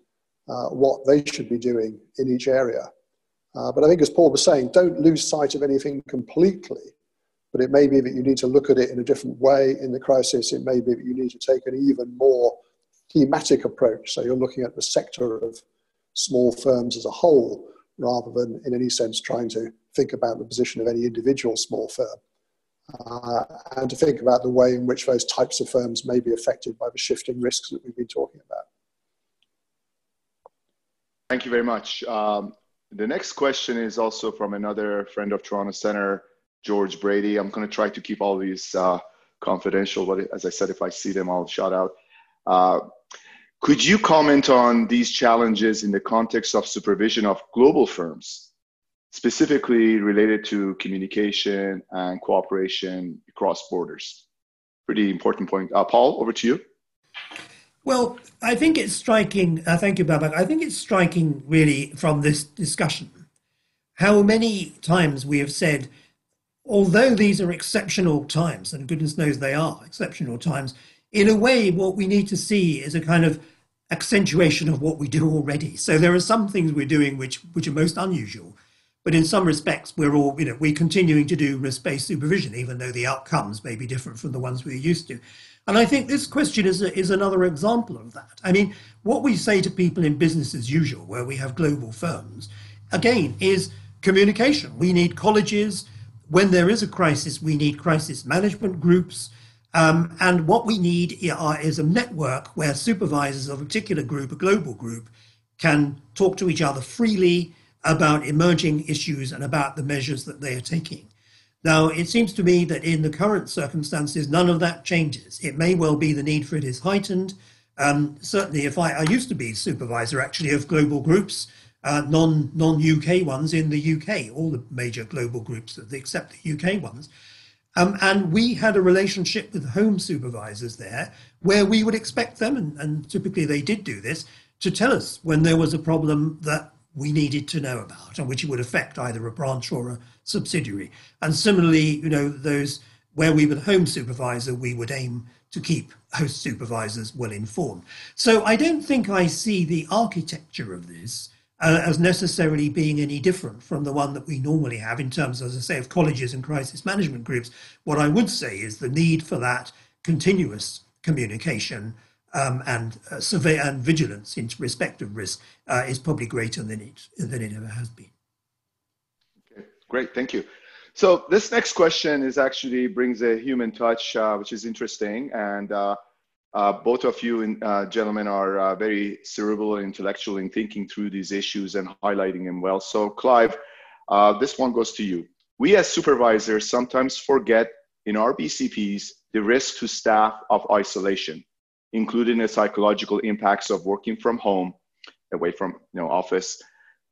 uh, what they should be doing in each area. but I think, as Paul was saying, don't lose sight of anything completely but it may be that you need to look at it in a different way in the crisis. It may be that you need to take an even more thematic approach. So you're looking at the sector of small firms as a whole, rather than in any sense trying to think about the position of any individual small firm. Uh, and to think about the way in which those types of firms may be affected by the shifting risks that we've been talking about. Thank you very much. Um, the next question is also from another friend of Toronto Centre, George Brady. I'm going to try to keep all these uh, confidential, but as I said, if I see them, I'll shout out. Uh, could you comment on these challenges in the context of supervision of global firms, specifically related to communication and cooperation across borders? Pretty important point. Uh, Paul, over to you. Well, I think it's striking. Uh, thank you, Babak. I think it's striking, really, from this discussion, how many times we have said although these are exceptional times, and goodness knows they are exceptional times, in a way, what we need to see is a kind of accentuation of what we do already. So there are some things we're doing which which are most unusual, but in some respects, we're all you know we're continuing to do risk-based supervision, even though the outcomes may be different from the ones we're used to. And I think this question is a, is another example of that. I mean, what we say to people in business as usual, where we have global firms, again, is communication. We need colleges when there is a crisis, we need crisis management groups. Um, and what we need is a network where supervisors of a particular group, a global group, can talk to each other freely about emerging issues and about the measures that they are taking. Now, it seems to me that in the current circumstances, none of that changes. It may well be the need for it is heightened. Um, certainly, if I, I used to be supervisor actually of global groups, uh, non non UK ones in the UK, all the major global groups except the UK ones. Um, and we had a relationship with home supervisors there where we would expect them, and, and typically they did do this, to tell us when there was a problem that we needed to know about and which would affect either a branch or a subsidiary. And similarly, you know, those where we were the home supervisor, we would aim to keep host supervisors well informed. So I don't think I see the architecture of this uh, as necessarily being any different from the one that we normally have in terms, as I say, of colleges and crisis management groups. What I would say is the need for that continuous communication um, and uh, survey and vigilance in respect of risk uh, is probably greater than it than it ever has been. Okay, great, thank you. So this next question is actually brings a human touch, uh, which is interesting, and uh, uh, both of you in, uh, gentlemen are very cerebral and intellectual in thinking through these issues and highlighting them well. So Clive, this one goes to you. We as supervisors sometimes forget in our BCPs the risk to staff of isolation including the psychological impacts of working from home, away from you know office.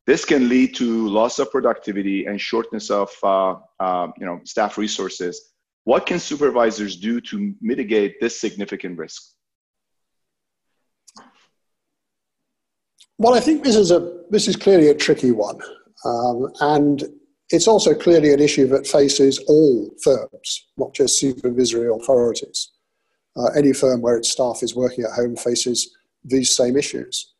This can lead to loss of productivity and shortness of uh, uh, you know staff resources. What can supervisors do to mitigate this significant risk? Well, I think this is a this is clearly a tricky one, um, and it's also clearly an issue that faces all firms, not just supervisory authorities. Uh, any firm where its staff is working at home faces these same issues.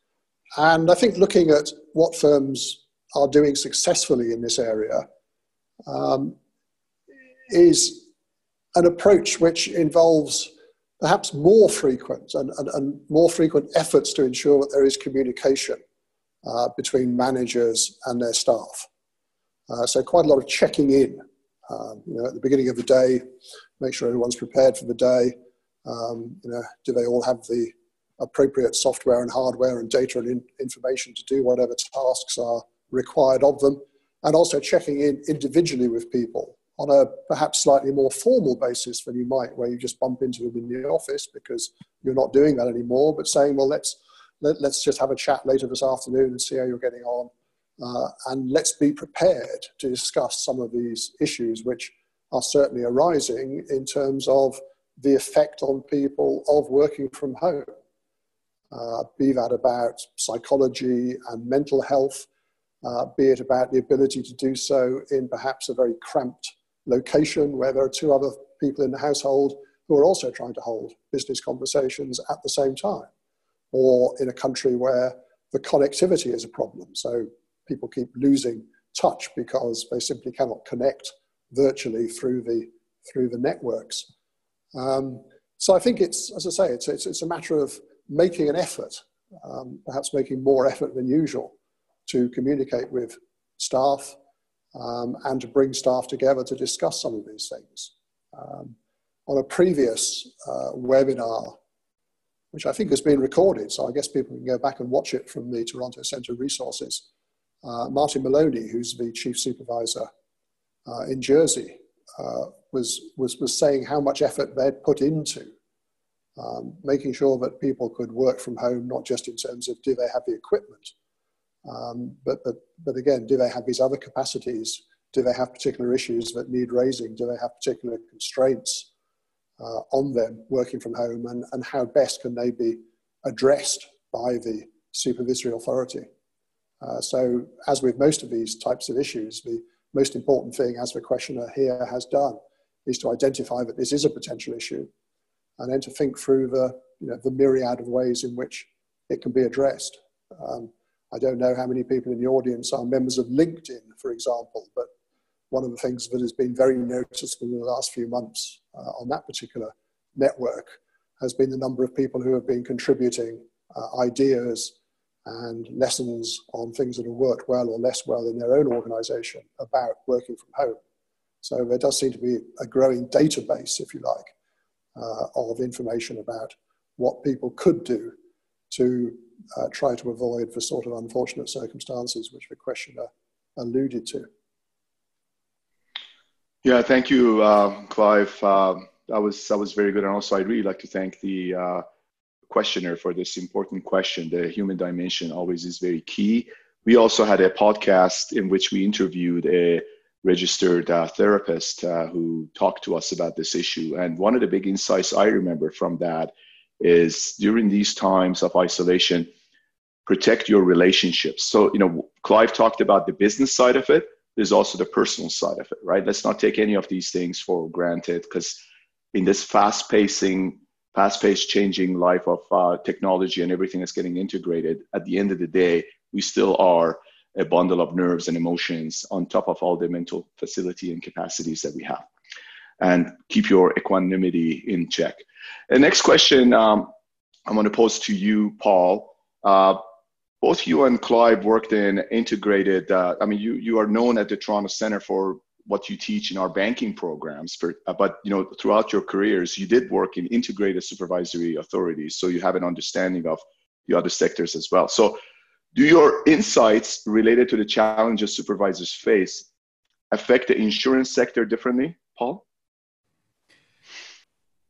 And I think looking at what firms are doing successfully in this area um, is an approach which involves perhaps more frequent and, and, and, more frequent efforts to ensure that there is communication uh, between managers and their staff. Uh, so quite a lot of checking in, um, you know, at the beginning of the day, make sure everyone's prepared for the day, um, you know, do they all have the appropriate software and hardware and data and in, information to do whatever tasks are required of them? And also checking in individually with people on a perhaps slightly more formal basis than you might, where you just bump into them in the office because you're not doing that anymore, but saying, well, let's, let, us let us just have a chat later this afternoon and see how you're getting on. Uh, and let's be prepared to discuss some of these issues which are certainly arising in terms of the effect on people of working from home, uh, be that about psychology and mental health, uh, be it about the ability to do so in perhaps a very cramped location where there are two other people in the household who are also trying to hold business conversations at the same time, or in a country where the connectivity is a problem. So people keep losing touch because they simply cannot connect virtually through the through the networks. Um, so I think it's, as I say, it's, it's, it's a matter of making an effort, um, perhaps making more effort than usual to communicate with staff um, and to bring staff together to discuss some of these things. Um, on a previous uh, webinar, which I think has been recorded, so I guess people can go back and watch it from the Toronto Centre Resources, uh, Martin Moloney, who's the chief supervisor uh, in Jersey, uh, was, was, was saying how much effort they'd put into um, making sure that people could work from home, not just in terms of do they have the equipment, um, but, but, but again, do they have these other capacities? Do they have particular issues that need raising? Do they have particular constraints uh, on them working from home? And, and how best can they be addressed by the supervisory authority? Uh, so, as with most of these types of issues, the most important thing, as the questioner here has done, is to identify that this is a potential issue and then to think through the, you know, the myriad of ways in which it can be addressed. Um, I don't know how many people in the audience are members of LinkedIn, for example, but one of the things that has been very noticeable in the last few months uh, on that particular network has been the number of people who have been contributing uh, ideas and lessons on things that have worked well or less well in their own organization about working from home. So there does seem to be a growing database, if you like, uh, of information about what people could do to uh, try to avoid the sort of unfortunate circumstances which the questioner alluded to. Yeah, thank you, uh, Clive. Uh, that was that was very good, and also I'd really like to thank the uh, questioner for this important question. The human dimension always is very key. We also had a podcast in which we interviewed a registered uh, therapist uh, who talked to us about this issue. And one of the big insights I remember from that is during these times of isolation, protect your relationships. So, you know, Clive talked about the business side of it. There's also the personal side of it, right? Let's not take any of these things for granted because in this fast pacing, fast paced changing life of uh, technology and everything that's getting integrated, at the end of the day, we still are a bundle of nerves and emotions on top of all the mental facility and capacities that we have. And keep your equanimity in check. The next question um, I'm going to pose to you, Paul. Uh, both you and Clive worked in integrated. Uh, I mean, you you are known at the Toronto Centre for what you teach in our banking programs. For, uh, but you know, throughout your careers, you did work in integrated supervisory authorities, so you have an understanding of the other sectors as well. So, do your insights related to the challenges supervisors face affect the insurance sector differently, Paul?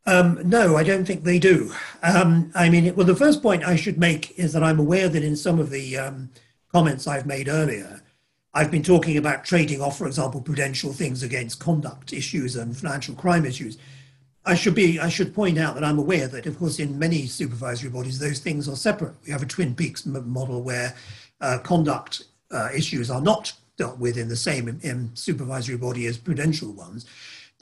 Um, no, I don't think they do. Um, I mean, well, the first point I should make is that I'm aware that in some of the um, comments I've made earlier, I've been talking about trading off, for example, prudential things against conduct issues and financial crime issues. I should be I should point out that I'm aware that, of course, in many supervisory bodies, those things are separate. We have a Twin Peaks model where uh, conduct uh, issues are not dealt with in the same in, supervisory body as prudential ones.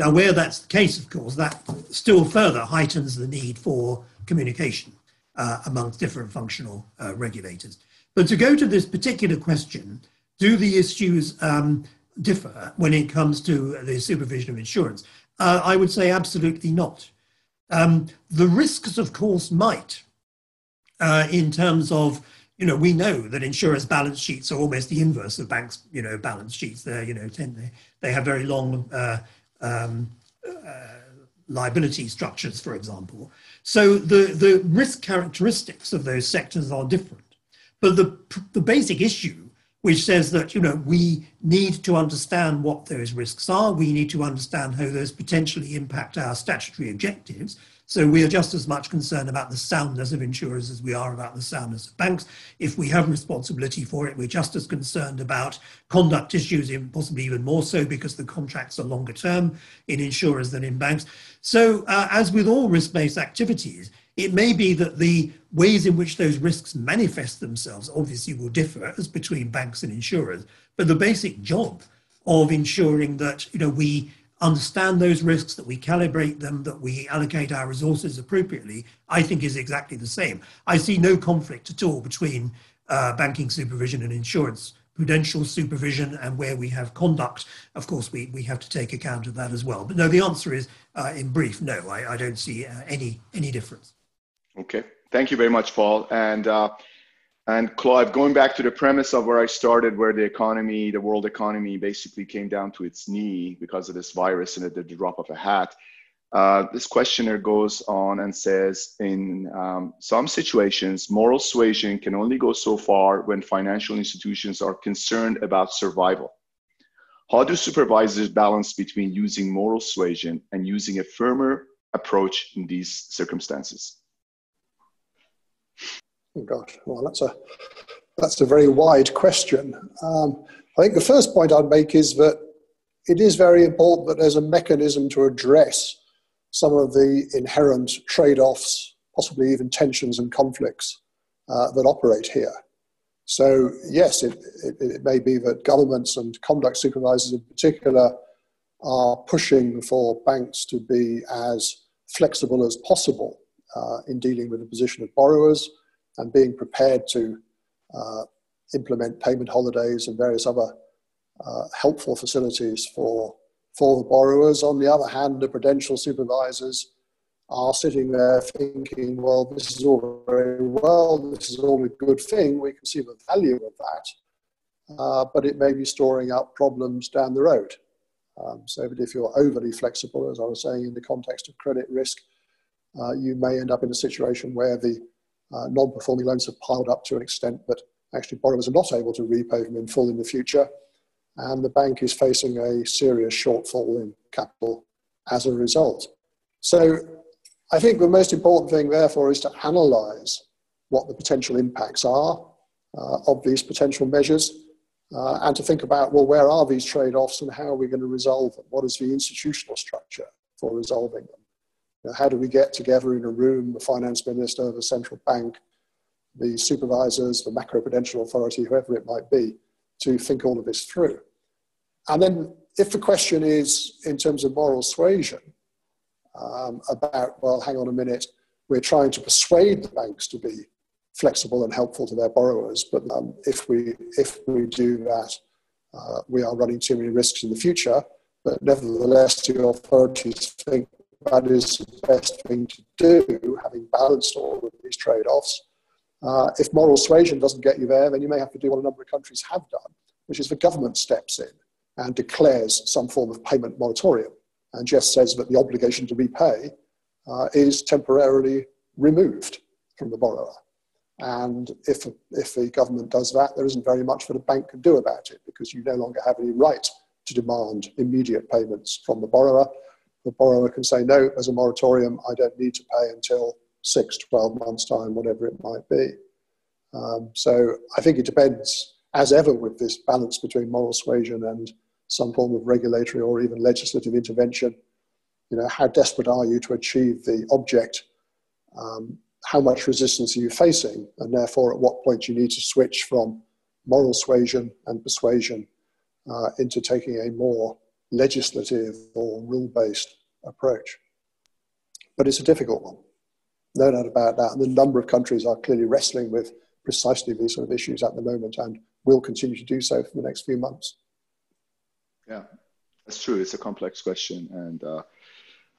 Now, where that's the case, of course, that still further heightens the need for communication uh, amongst different functional uh, regulators. But to go to this particular question, do the issues um, differ when it comes to the supervision of insurance? Uh, I would say absolutely not. Um, the risks, of course, might, uh, in terms of you know, we know that insurers' balance sheets are almost the inverse of banks' you know balance sheets. They're you know tend, they, they have very long uh, um, uh, liability structures, for example. So the, the risk characteristics of those sectors are different. But the, the basic issue, which says that you know we need to understand what those risks are, we need to understand how those potentially impact our statutory objectives, so we are just as much concerned about the soundness of insurers as we are about the soundness of banks. If we have responsibility for it, we're just as concerned about conduct issues, and possibly even more so because the contracts are longer term in insurers than in banks. So uh, as with all risk-based activities, it may be that the ways in which those risks manifest themselves obviously will differ as between banks and insurers, but the basic job of ensuring that you know we understand those risks, that we calibrate them, that we allocate our resources appropriately, I think is exactly the same. I see no conflict at all between uh, banking supervision and insurance prudential supervision and where we have conduct, of course, we, we have to take account of that as well. But no, the answer is, uh, in brief, no, I, I don't see uh, any, any difference. Okay, thank you very much, Paul. And uh, and Clive, going back to the premise of where I started, where the economy, the world economy basically came down to its knee because of this virus and at the drop of a hat. Uh, this questioner goes on and says, in um, some situations, moral suasion can only go so far when financial institutions are concerned about survival. How do supervisors balance between using moral suasion and using a firmer approach in these circumstances? Oh gosh, well, that's a that's a very wide question. Um, I think the first point I'd make is that it is very important that there's a mechanism to address some of the inherent trade-offs, possibly even tensions and conflicts uh, that operate here. So yes, it, it, it may be that governments and conduct supervisors in particular are pushing for banks to be as flexible as possible uh, in dealing with the position of borrowers and being prepared to uh, implement payment holidays and various other uh, helpful facilities for, for the borrowers. On the other hand, the prudential supervisors are sitting there thinking, well, this is all very well, this is all a good thing, we can see the value of that, uh, but it may be storing up problems down the road. Um, so that if you're overly flexible, as I was saying, in the context of credit risk, uh, you may end up in a situation where the uh, non-performing loans have piled up to an extent that actually borrowers are not able to repay them in full in the future. And the bank is facing a serious shortfall in capital as a result. So I think the most important thing, therefore, is to analyze what the potential impacts are uh, of these potential measures uh, and to think about, well, where are these trade offs and how are we going to resolve them? What is the institutional structure for resolving them? You know, how do we get together in a room, the finance minister, the central bank, the supervisors, the macroprudential authority, whoever it might be, to think all of this through? And then, if the question is in terms of moral suasion, um, about, well, hang on a minute, we're trying to persuade the banks to be flexible and helpful to their borrowers, but um, if, we, if we do that, uh, we are running too many risks in the future. But nevertheless, the authorities think that is the best thing to do, having balanced all of these trade offs. Uh, if moral suasion doesn't get you there, then you may have to do what a number of countries have done, which is the government steps in and declares some form of payment moratorium and just says that the obligation to repay uh, is temporarily removed from the borrower. And if, if the government does that, there isn't very much that a bank can do about it because you no longer have any right to demand immediate payments from the borrower. The borrower can say, no, there's a moratorium, I don't need to pay until six, 12 months' time, whatever it might be. Um, so I think it depends, as ever, with this balance between moral suasion and some form of regulatory or even legislative intervention. You know, how desperate are you to achieve the object? Um, how much resistance are you facing? And therefore, at what point you need to switch from moral suasion and persuasion uh, into taking a more legislative or rule based approach. But it's a difficult one, no doubt about that. And a number of countries are clearly wrestling with precisely these sort of issues at the moment and will continue to do so for the next few months. Yeah, that's true. It's a complex question and uh,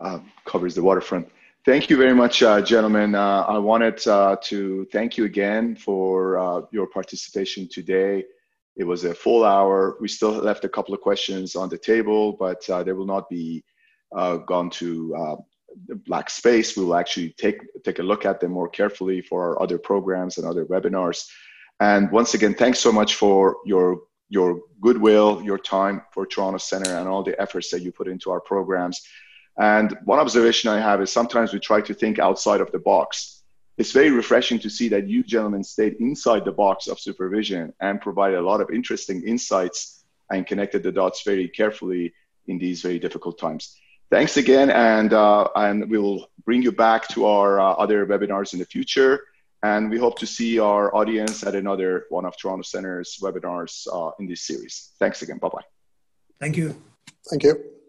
uh, covers the waterfront. Thank you very much, uh, gentlemen. Uh, I wanted uh, to thank you again for uh, your participation today. It was a full hour. We still left a couple of questions on the table, but uh, they will not be uh, gone to black space. We will actually take take a look at them more carefully for our other programs and other webinars. And once again, thanks so much for your your goodwill, your time for Toronto Centre, and all the efforts that you put into our programs. And one observation I have is sometimes we try to think outside of the box. It's very refreshing to see that you gentlemen stayed inside the box of supervision and provided a lot of interesting insights and connected the dots very carefully in these very difficult times. Thanks again, and, uh, and we will bring you back to our uh, other webinars in the future. And we hope to see our audience at another one of Toronto Centre's webinars uh, in this series. Thanks again. Bye bye. Thank you. Thank you.